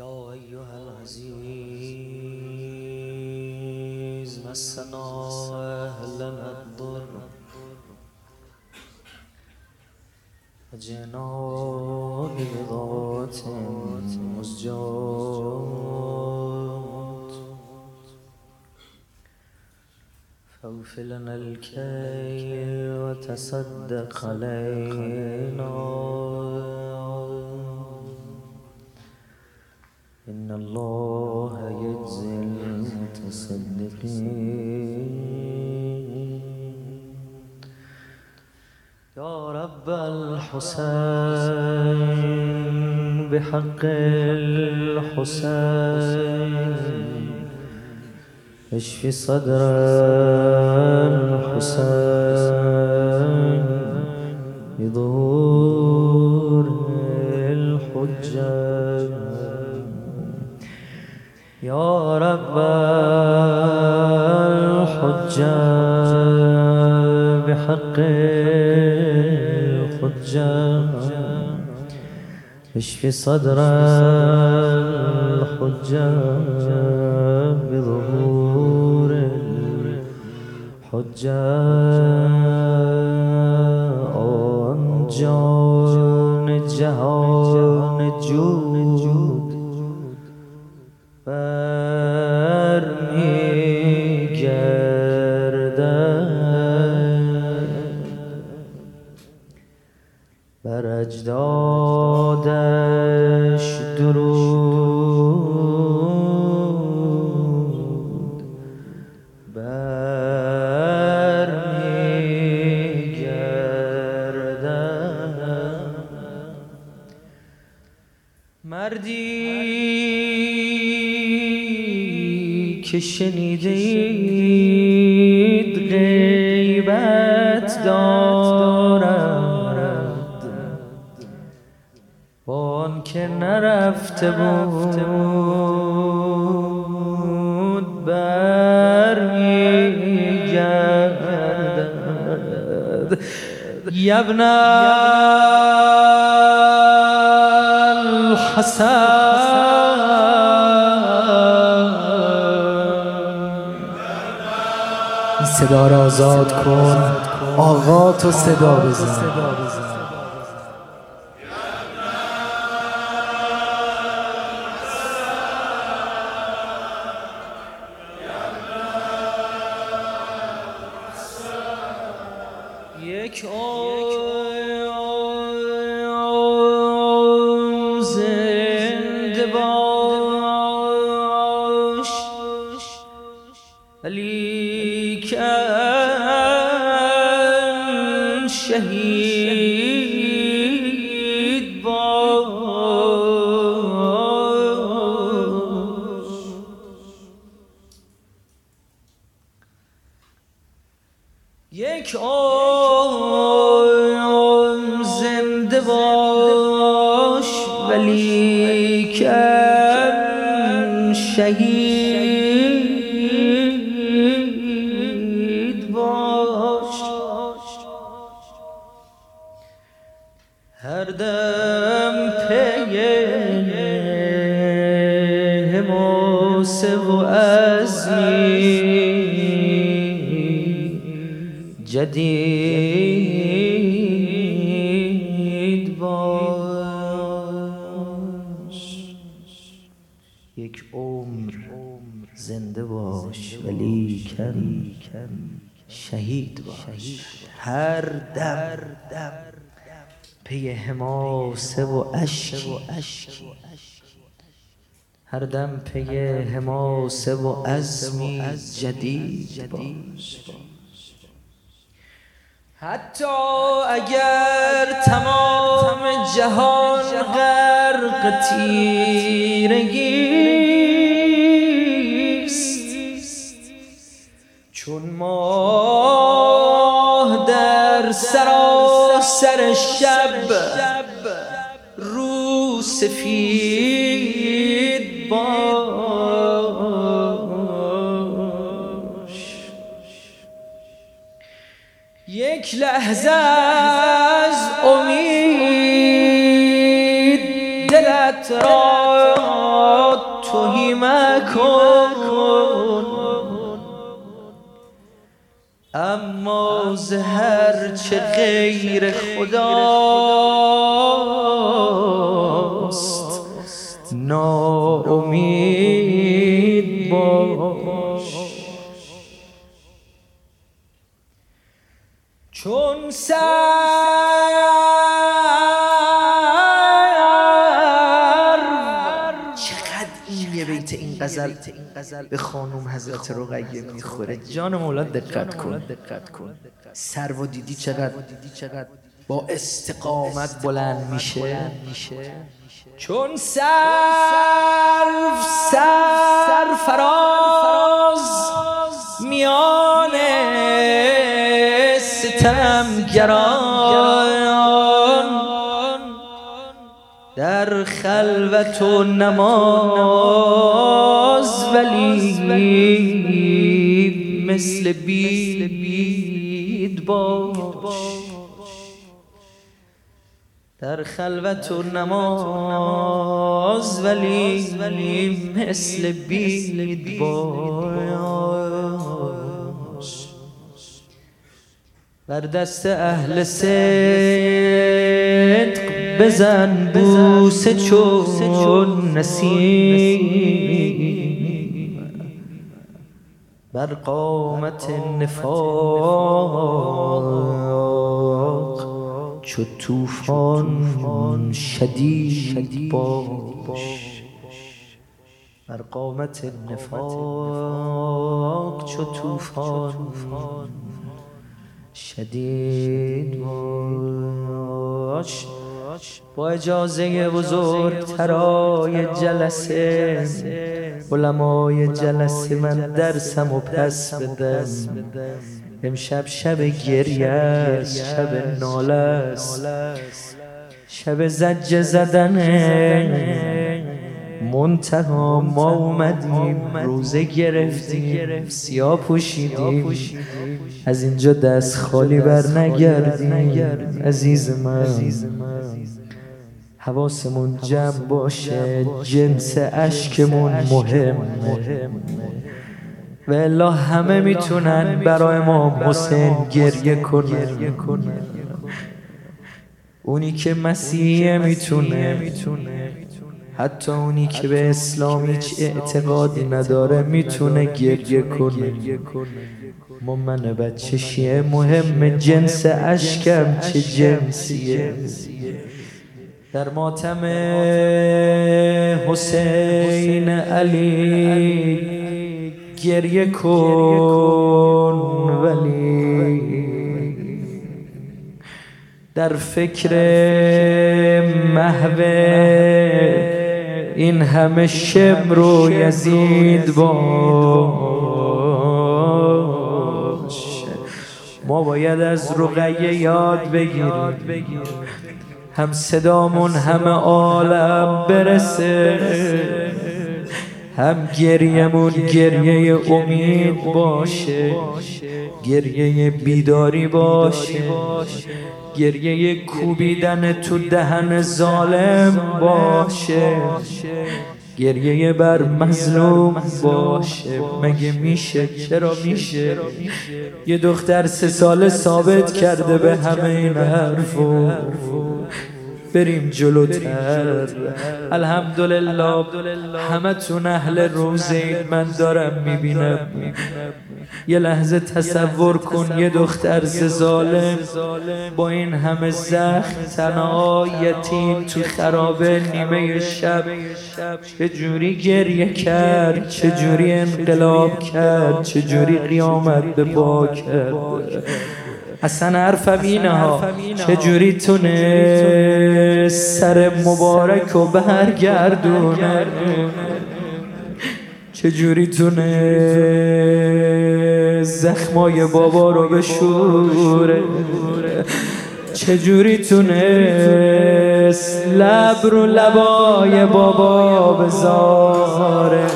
يا أيها العزيز مسنا أهلنا الضر. وجئنا ببضاعة مزجاة. فاغفر لنا الكيل وتصدق علينا. إن الله يجزي المتصدقين. يا رب الحسين بحق الحسين اشفي صدر الحسين. اشفي صدرك؟ مردی که شنیدید غیبت دارد. بان که نرفته بود برمیگردد. یبن الحسن صدا را آزاد کن. آقا تو صدا بزن. یک زنده باش ولی کن شهید باش. هر دم پی حماسه و اشکی هر دم پی حماسه و عزمی جدید باش. حتی اگر تمام جهان غرق تیرگیست چون ماه در سراسر شب رو سفید باش. یک لحظه خداست ناامید باش. چون سر بیت این غزل به خانوم حضرت رقیه می‌خوره. جان مولا دقت کن. دقت کن. سر و دیدی چقدر؟ با استقامت بلند میشه. چون سر سر فراز میان ستمگران در خلوت و نماز ولی مثل بید باش. در خلوت و نماز ولی مثل بید باش. بر دست اهل صدق بزن بوسه چون نسیم. بر قامت نفاق چو توفان شدید باش. بر قامت نفاق چو توفان شدید باش. با اجازه بزرگ ترای جلسه علمای جلسه من درسم و پس بدم. امشب شب گریه است شب ناله است. شب زج زدنه منتها ما اومدیم روزه گرفتیم سیاه پوشیدیم. از اینجا دست خالی بر نگردیم عزیز من. حواسمون جمع باشه جنس اشکمون مهم. و همه می‌تونن برای ما حسین گریه کنن اونی که مسیح می‌تونه. حتی اونی که به اسلام هیچ اعتقادی نداره می‌تونه گریه کنه. ما من بچه شیه مهم جنس اشکم چه جنسیه؟ در ماتم حسین علی. گریه کن ولی در فکر محو این همه شمر و یزید باش. ما باید از رقیه یاد بگیریم. هم صدامون همه عالم برسه. هم گریمون گریه امید باشه گریه بیداری باشه گریه کوبیدن تو دهن ظالم باشه گریه بر مظلوم باشه مگه میشه؟ چرا میشه؟ یه دختر سه ساله ثابت کرده به همه این حرفو. بریم جلوتر الحمدلله همه تون اهل روزه من دارم می‌بینم. یه لحظه تصور کن یه دختر ظالم. با این همه زخم تنها یتیم تو خرابه نیمه شب. چه جوری گریه کرد چه جوری انقلاب کرد چه جوری قیامت به با کرد. اصلا حرفم اینه ها چجوری تونه سر مبارک و برگردونه؟ چجوری تونه زخمای بابا رو بشوره؟ چجوری تونست لب رو لبای بابا بذاره؟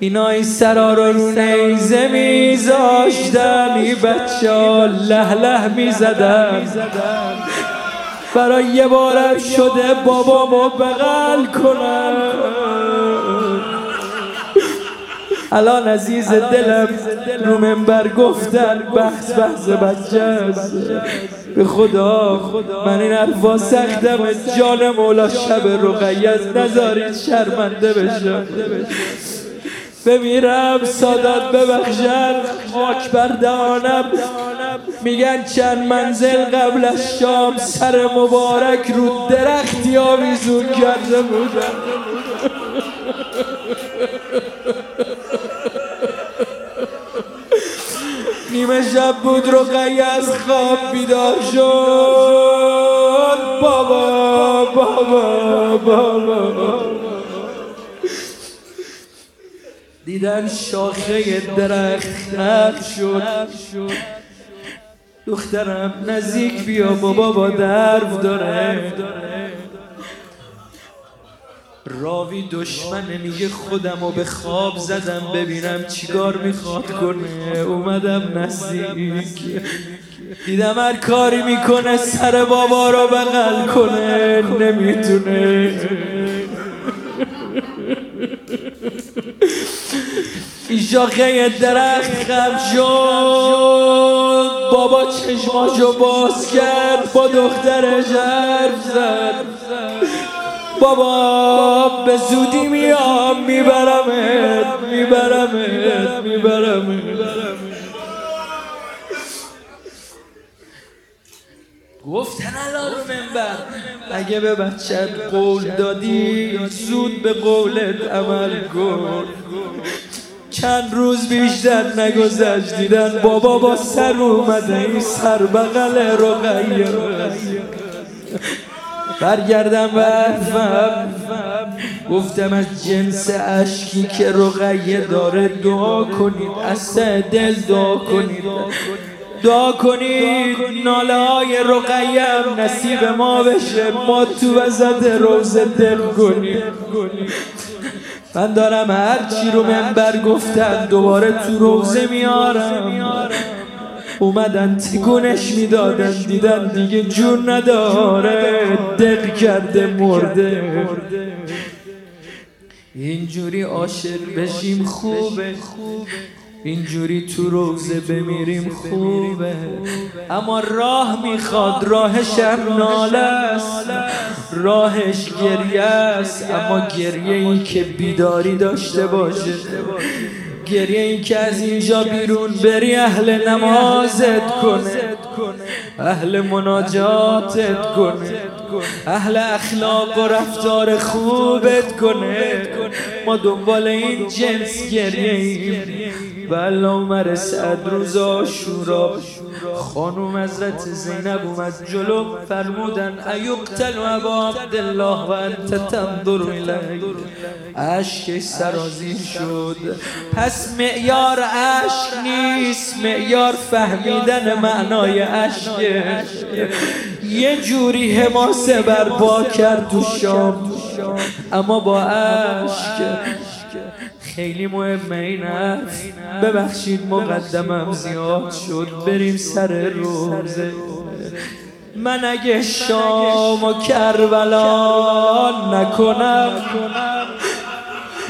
اینا این سرا رو رو نیزه میزاشتن ای بچه ها له له می‌زدن. برای یه بارم شده بابامو بغل کنم. الان عزیز دلم رو منبر گفتن بحث بحث بچه به خدا من این حرفا سختم جان مولا شب رقیه نذارید شرمنده بشم. بمیرم سادات ببخشن خاک بر دانم میگن چند منزل قبل از شام سر مبارک رو درختی آویزون کرده بودم نیمه شب بود رو از خواب بیدار شد. بابا بابا بابا. دیدن شاخه درخت خرد شد. دخترم نزدیک بیا بابا با درف داره. راوی دشمنه میگه خودم و به خواب زدم ببینم چیکار می‌خواد کنه. اومدم نزدیک. دیدم هر کاری می‌کنه سر بابا رو بغل کنه. نمی‌تونه شاخه درخت خم شد. بابا چشماشو باز کرد با دخترش حرف زد. بابا به زودی میام میبرمت میبرمت میبرمت. گفتن الان منبر. اگه به بچت قول دادی زود به قولت عمل کن. چند روز بیشتر نگذشت دیدن بابا با سر اومده این سر بغل رقیه. برگردم و گفتم از جنس اشکی که رقیه داره دعا کنید از دل دعا کنید. دعا کنید ناله های رقیم نصیب ما بشه ما تو وزد روز دل کنید من دارم هر چی رو منبر گفتن دوباره تو روزه میارم. اومدن تکونش می‌دادن دیدن دیگه جون نداره. دل کرده مرده. اینجوری عاشق بشیم خوبه. اینجوری تو روزه بمیریم خوبه. اما راه می‌خواد راهش هم ناله است. راهش گریه است. اما گریه ای که بیداری داشته باشه. گریه ای که از اینجا بیرون بری اهل نمازت کنه. اهل مناجاتت کنه. اهل اخلاق و رفتار خوبت کنه. ما دنبال این جنس گریه ایم. و عمر سعد روز آشورا خانوم حضرت زینب اومد جلو فرمودن ایقتل و ابا عبدالله و انت تنظر الی عشق سرازیر شد. پس معیار عشق نیست معیار فهمیدن معنای عشق. یه جوری حماسه برپا کرد تو شام. اما با عشق خیلی مهمه این ببخشید مقدمم زیاد شد. بریم سر روزه من اگه شام و کربلا نکنم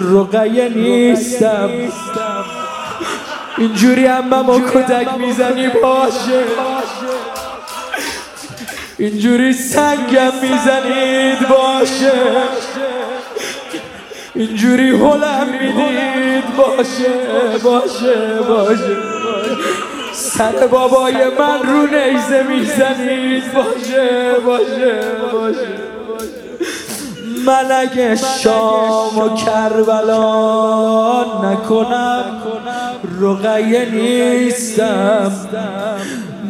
رقیه نیستم. اینجوری هم و کتک می‌زنی باشه. اینجوری سنگم می‌زنید باشه. اینجوری هلم می‌دید. باشه باشه باشه سر بابای من رو نیزه می‌زنید. باشه باشه باشه اگه شام و کربلا نکنم رقیه نیستم.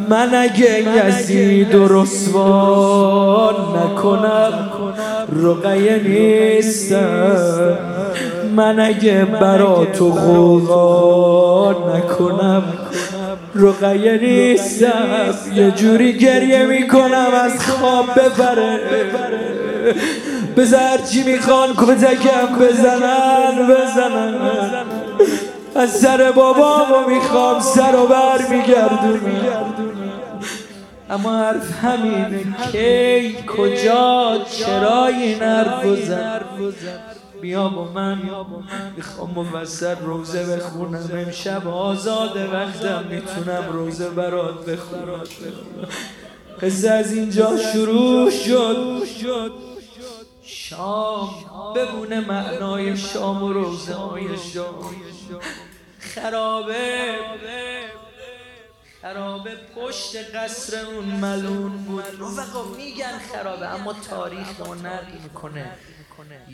من اگه یزید و رسوا نکنم. رقیه نیستم. من اگه برا تو غوغا نکنم رقیه نیستم. یه جوری گریه می‌کنم از خواب ببره. بذار چی می‌خوان کتکم بزنن بزنن. از سر بابامو می‌خوام سر و بر میگردونم. اما حرف همینه کی کجا چرا این حرف بیا با من می‌خوام مفصل روزه بخونم. امشب آزاد وقتم می‌تونم روزه برات بخونم. قصه از اینجا شروع شد. شام بمونه معنای شام و روزه های شام خرابه. خرابه پشت قصر اون ملون بود. رفقا میگن خرابه اما تاریخ رو نقل می‌کنه.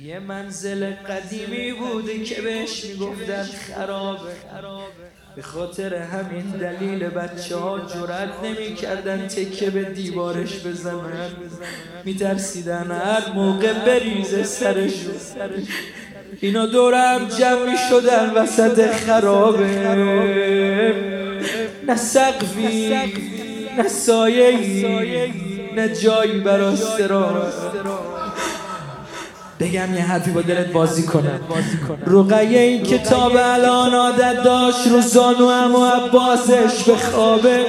یه منزل قدیمی بوده که بهش می‌گفتن خرابه. به خاطر همین دلیل بچه ها جرأت نمی کردن تکه به دیوارش بزنن. میترسیدن هر موقع بریزه سرش. اینا دورم جمع شدن وسط خرابه. نه سقفی نه سایه نه جایی برا بگم یه حرفی با دلت بازی کنم. رقیه این کتاب الان عادت داشت رو زانو هم و عباسش به خوابه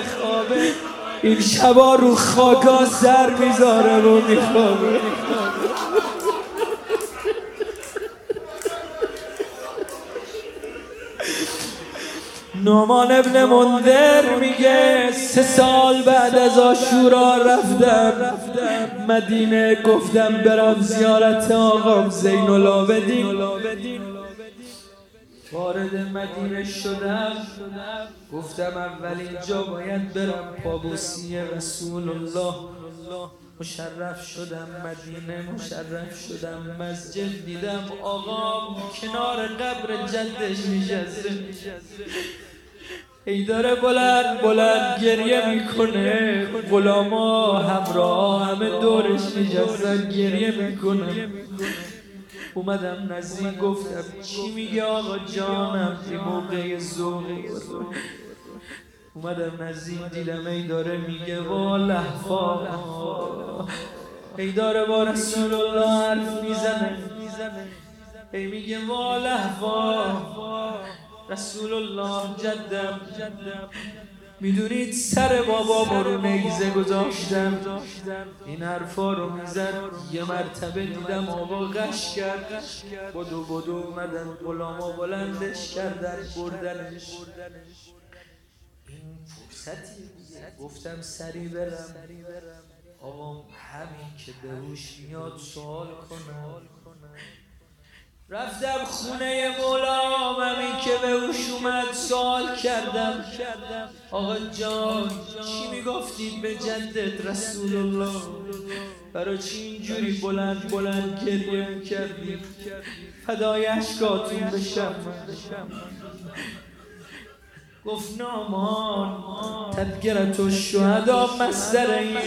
این شبا رو خاکا سر می‌ذاره و میخوابه. نومان ابن منذر میگه سه سال بعد از آشورا رفتم. مدینه گفتم برم زیارت آقام زین العابدین. وارد مدینه شدم. گفتم اولین جا باید برم. پابوسی رسول الله مشرف شدم مدینه مشرف شدم مسجد. دیدم آقام کنار قبر جدش نشسته. ای داره بلند بلند گریه می‌کنه. غلاما همراه همه دورش نشستن گریه می‌کنه اومدم نزدیک گفتم چی میگه آقا جانم؟ این موقع زور اومدم نزدیک دیدم ای داره میگه وا لحفا ای داره با رسول الله حرف می‌زنه. ای میگه وا لحفا رسول الله جدم. می‌دونید سر بابا رو نیزه گذاشتم. این حرفا رو می‌زد. یه مرتبه دیدم آقا غش کرد. بدو بدو اومدن غلاما بلندش کردن بردنش. این فرصتی گفتم سری برم. آقا همین که به میاد سوال کنم. رفتم خونه مولا همین که به اوش اومد سوال کردم. آقا جان چی می‌گفتید به جدت رسول الله برای چی اینجوری بلند بلند گریه می‌کردید فدای اشکاتون بشم. گفت نامان تدگرت و شهدا مصدر این.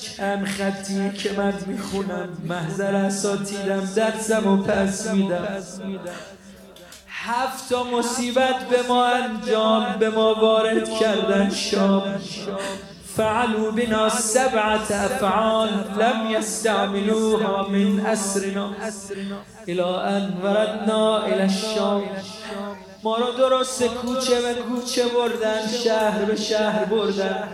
چند خطیه که من می‌خونم محضر اساتیدم درسم و پس میدم. هفت مصیبت به ما انجام به ما وارد کردن شام. فعلوا بنا سبعة افعال لم يستعملوها من اسرنا. الى ان وردنا الى الشام. ما رو درست کوچه به کوچه بردن شهر به شهر بردن.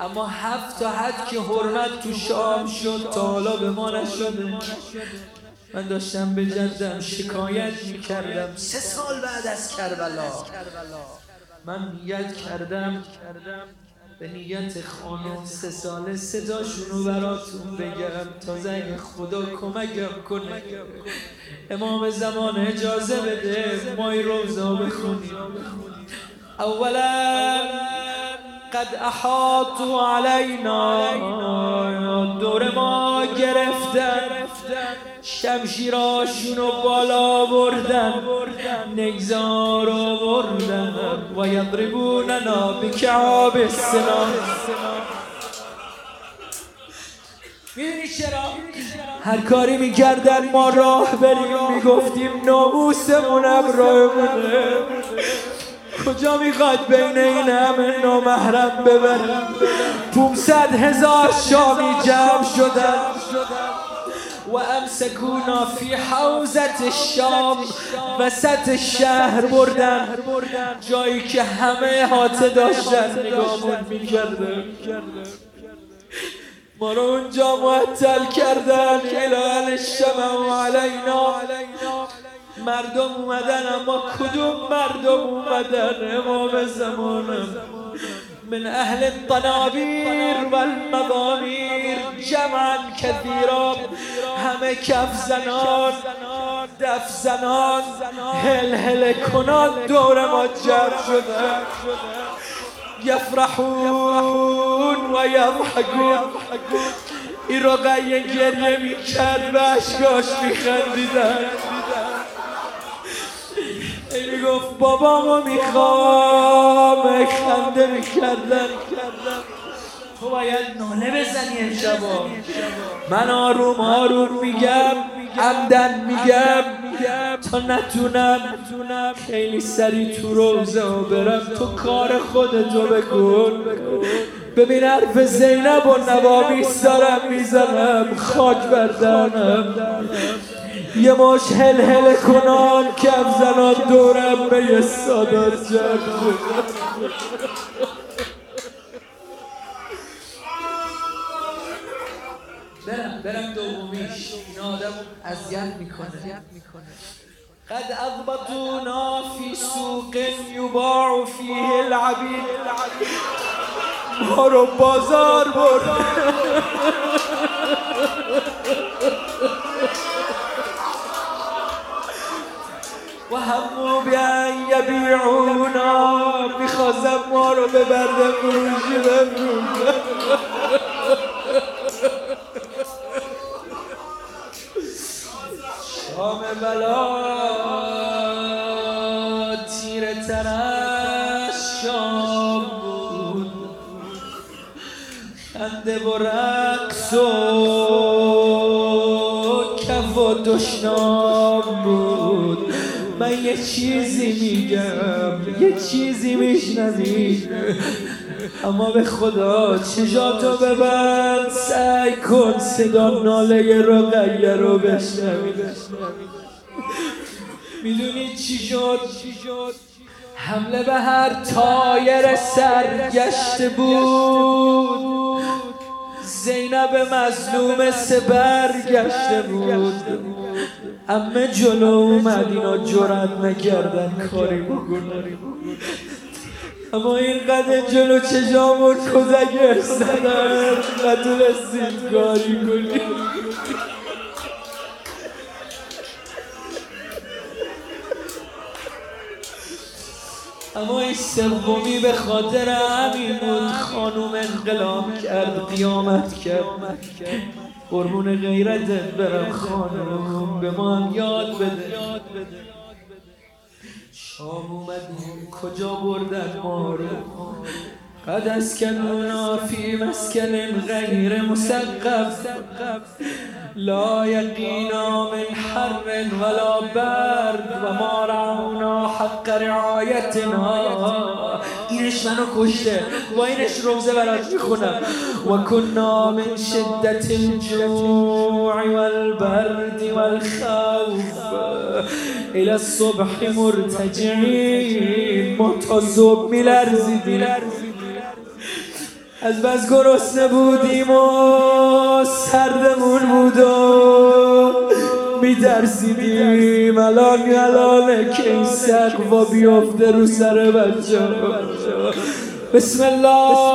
اما هفت تا حد که حرمت تو شام شد تا حالا به ما نشده من داشتم به جدم شکایت می‌کردم. سه سال بعد از کربلا. من نیت کردم. به نیت خانم سه ساله صداشونو براتون بگم تا زنگ خدا کمکم کنه. امام زمان اجازه بده مای روزا بخونیم. اولا قد احاطوا علینا دور ما گرفتن. شمشیراشونو بالا بردن نگزارو بردن و یضربوننا بکعاب السنان می‌دونی چرا؟ هر کاری می‌کردن ما راه بریم. می‌گفتیم ناموسمونم راهمونه کجا می‌خواد بین این همه نامحرم ببرم پومصد هزار شامی جمع شدن. و امسکونا فی حوزت الشام وسط شهر بردن. جایی که همه هاته داشتن. نگامون می‌کردن. ما رو اونجا معطل کردن. الهل شمع علینا. مردم اومدن اما کدوم مردم اومدن؟ امام زمانم من اهل الطنابیر و المضامیر جمعا کثیرا. همه کف زنان دف زنان. هل هل کنان دور ما شدن یفرحون و یضحکون. این گریه می کرد و اشکاش می خندیدن این گفت بابامو می‌خوام. خنده می‌کردن تو باید ناله بزنی امشبا من آروم آروم میگم عمدن میگم. تا نتونم خیلی سری تو روزه و برم. تو کار خودتو بکن. ببین حرف زینب و نوامیس دارم می‌زنم. خاک بردنم یه ماش هل هل کنان کف زنان دورم به یه سادات جمع. برم برم دومیش. این آدم اذیت می‌کنه. قد اضبطونا في سوق يباع فيه العبيد ما رو بازار برد. و همو بیان یبیعونا می‌خواستم ما رو ببرده شام بلا تیر ترش شام بود. خنده و رقص و کف و دشنام بود. من یه چیزی میگم یه چیزی میشنوی. اما به خدا چشاتو ببند؟ سعی کن صدا ناله رقیه رو بشنوی. می‌دونی چی شد؟ حمله به هر تایر سرگشته بود. زینب مظلوم سه برگشته بود. امه جلو اومد اینا جرأت نکردن کاری بکنن اما این قدر جلو چشامون کزک زدن نتونستید کاری کنید اما این سومی به خاطر همین بود. خانوم انقلاب کرد قیامت کرد. قربون غیرتت برم خانم به ما هم یاد بده. شام اومدیم کجا بردن ما رو قد اسکنونا فی مسکن غیر مسقف لا یقینا من حر ولا برد و ما رعونا حق رعایتنا اینش منو کشته با اینش روزه برات میخونم و کنا من شدت الجوع والبرد والخوف. إلى الصبح مرتجعین ما تا صبح میلرزیدیم از بس گرسنه بودیم و سردمون بود و میترسیدیم. الان الانه که این سقفا بیفته رو سر بچه بسم الله.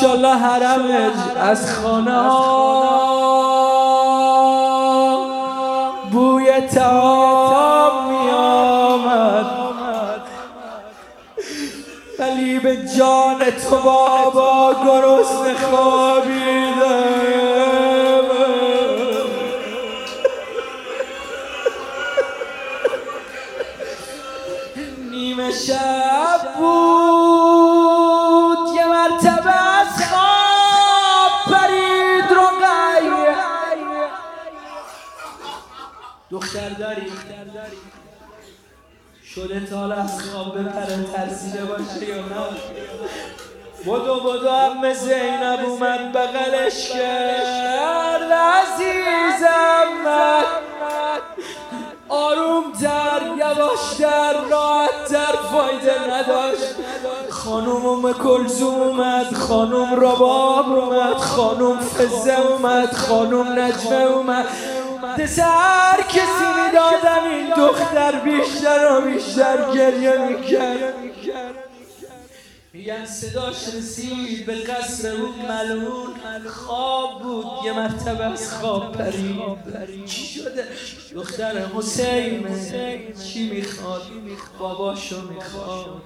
شالله حرمج از خانه بوی تعام جان تو بابا گرسنه نیمه شب بود یه مرتبه از خواب پرید رقیه دختر داری شده تا از خواب بپره ترسیده باشه یا نه؟ بدو بدو هم زینب اومد بغلش کرد. عزیزم من آروم تر یواش تر راحت تر فایده نداشت. خانوم ام کلزوم اومد خانوم رباب اومد خانوم فزه اومد خانوم نجمه اومد. دسر کسی می‌دادم این دختر بیشتر و بیشتر گریه می‌کرد. میگن صداش رسید به قصر اون ملون خواب بود یه مرتبه از خواب پرید. چی شده؟ دختر حسین چی می‌خواد؟ باباشو می‌خواد.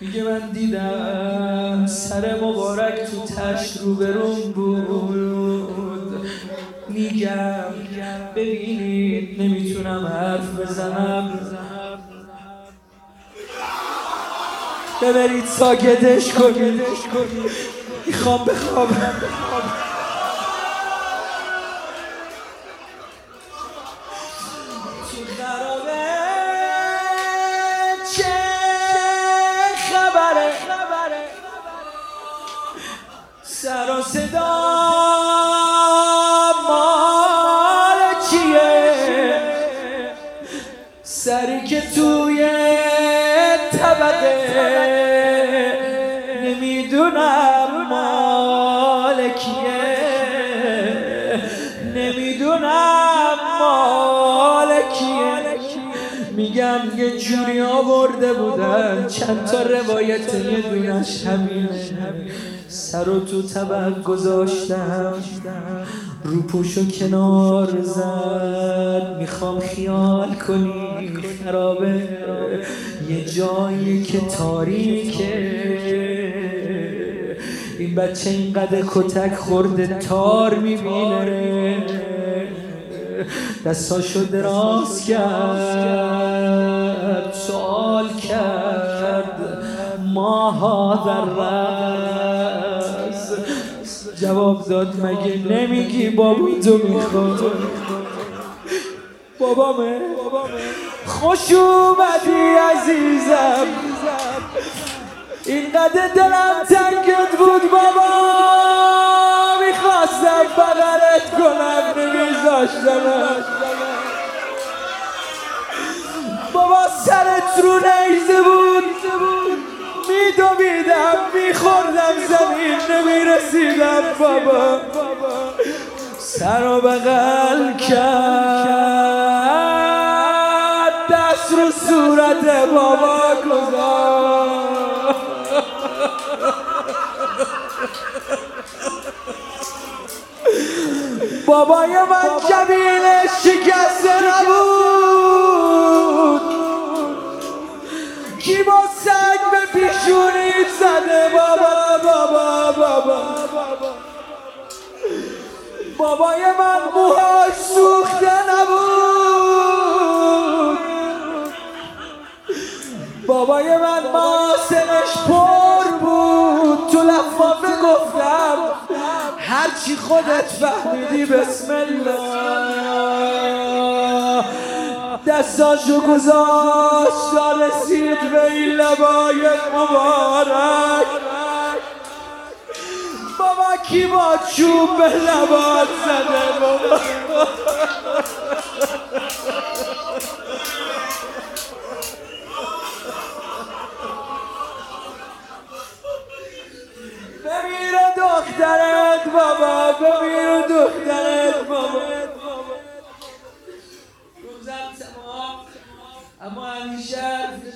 میگه من دیدم سر مبارک تو تشت روبرون بود. میگم. ببینید نمی‌تونم حرف بزنم. ببرید ساکتش کنید. می‌خوام بخوابم. سر و صدا. میگن یه جوری آورده بودن چند تا روایت یه دونش همینه. سر و تو طبق گذاشتم. رو پوشو کنار زد. می‌خوام خیال کنی خرابه. یه جایی که تاریکه. این بچه اینقدر کتک خورده تار می‌بینه. دستاشو دراز کرد. سوال کرد. ماها در رز جواب داد مگه نمیگی بابا تو می‌خواد؟ بابامه. خوش اومدی عزیزم. اینقدر دلم تنگت بود بابا. می‌خواستم بغلت کنم نمیذاشتم سرت رو نیزه بود. میدویدم میخوردم زمین نمی‌رسیدم. بابا سر و بغل کرد. دست رو صورت بابا گذار بابای من جبینش شکسته نبود. کی با سنگ به پیشونی زده؟ بابا بابا بابا بابای من موهاش سوخته نبود. بابای من ماسنش پر بود. تو لفافه گفتم هرچی خودت فهمیدی بسم الله. دستاشو گذاشت تا رسید به این لبای مبارک. بابا کی با چوب به لبات زده؟ بابا بمیره دخترت بابا بمیره دخترت بابا. اما همیشه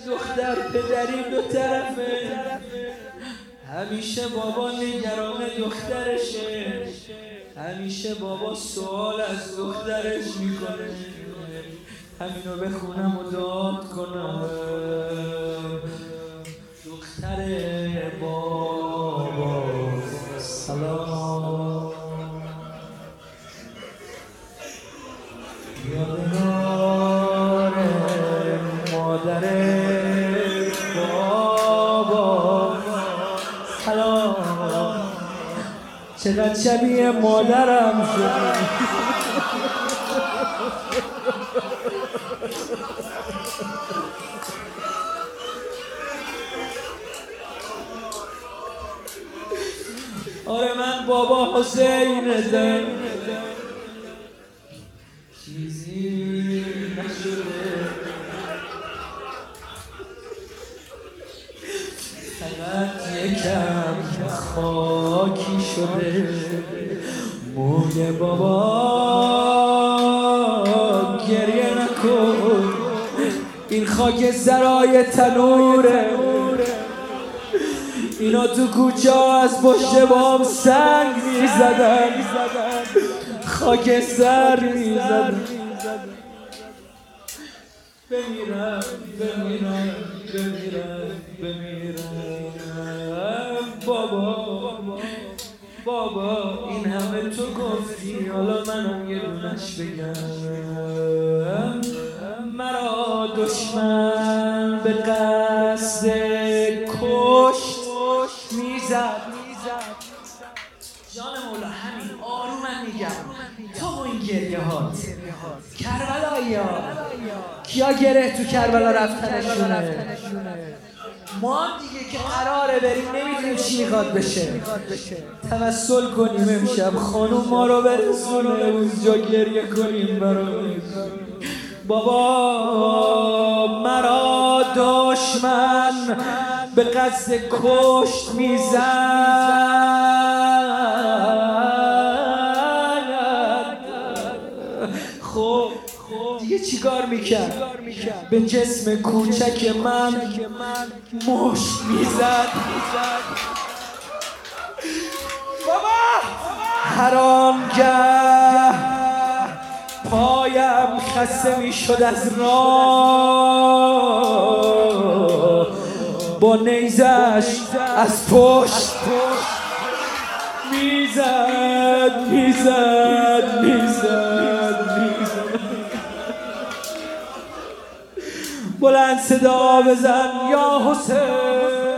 دختر پدری دو طرفه. همیشه بابا نگران دخترشه. همیشه بابا سوال از دخترش می‌کنه. همینو بخونم و داد کنم. دختر بابا. چقدر شبیه مادرم شدی آره من بابا حسین زن. خاکی شده. موی بابا گریه نکن. این خاک زرای تنوره. اینا تو کوچه از پشت بام سنگ می‌زدن. خاک سر می‌زدن. بمیرم بمیرم بمیرم بمیرم بابا بابا این همه تو گفتی. حالا منم یه دونش بگم. مرا دشمن به قصد کشت می‌زد. جان مولا همین آرومم میگم. تو و این گریه هات. کربلایی ها. کیا گره تو کربلا رفتنشونه؟ ما دیگه که قراره بریم نمی‌دونیم چی می‌خواد بشه. توسل کنیم امشب. خانوم ما رو برسونه. اونجا گریه کنیم برای بابا مرا دشمن به قصد کشت میزن. چیکار می‌کرد؟ به جسم کوچک من مشت می‌زد. بابا! آنگه پایم خسته می‌شد از راه. با نیزش از پشت می‌زد می‌زد می‌زد. بلند صدا بزن یا حسین.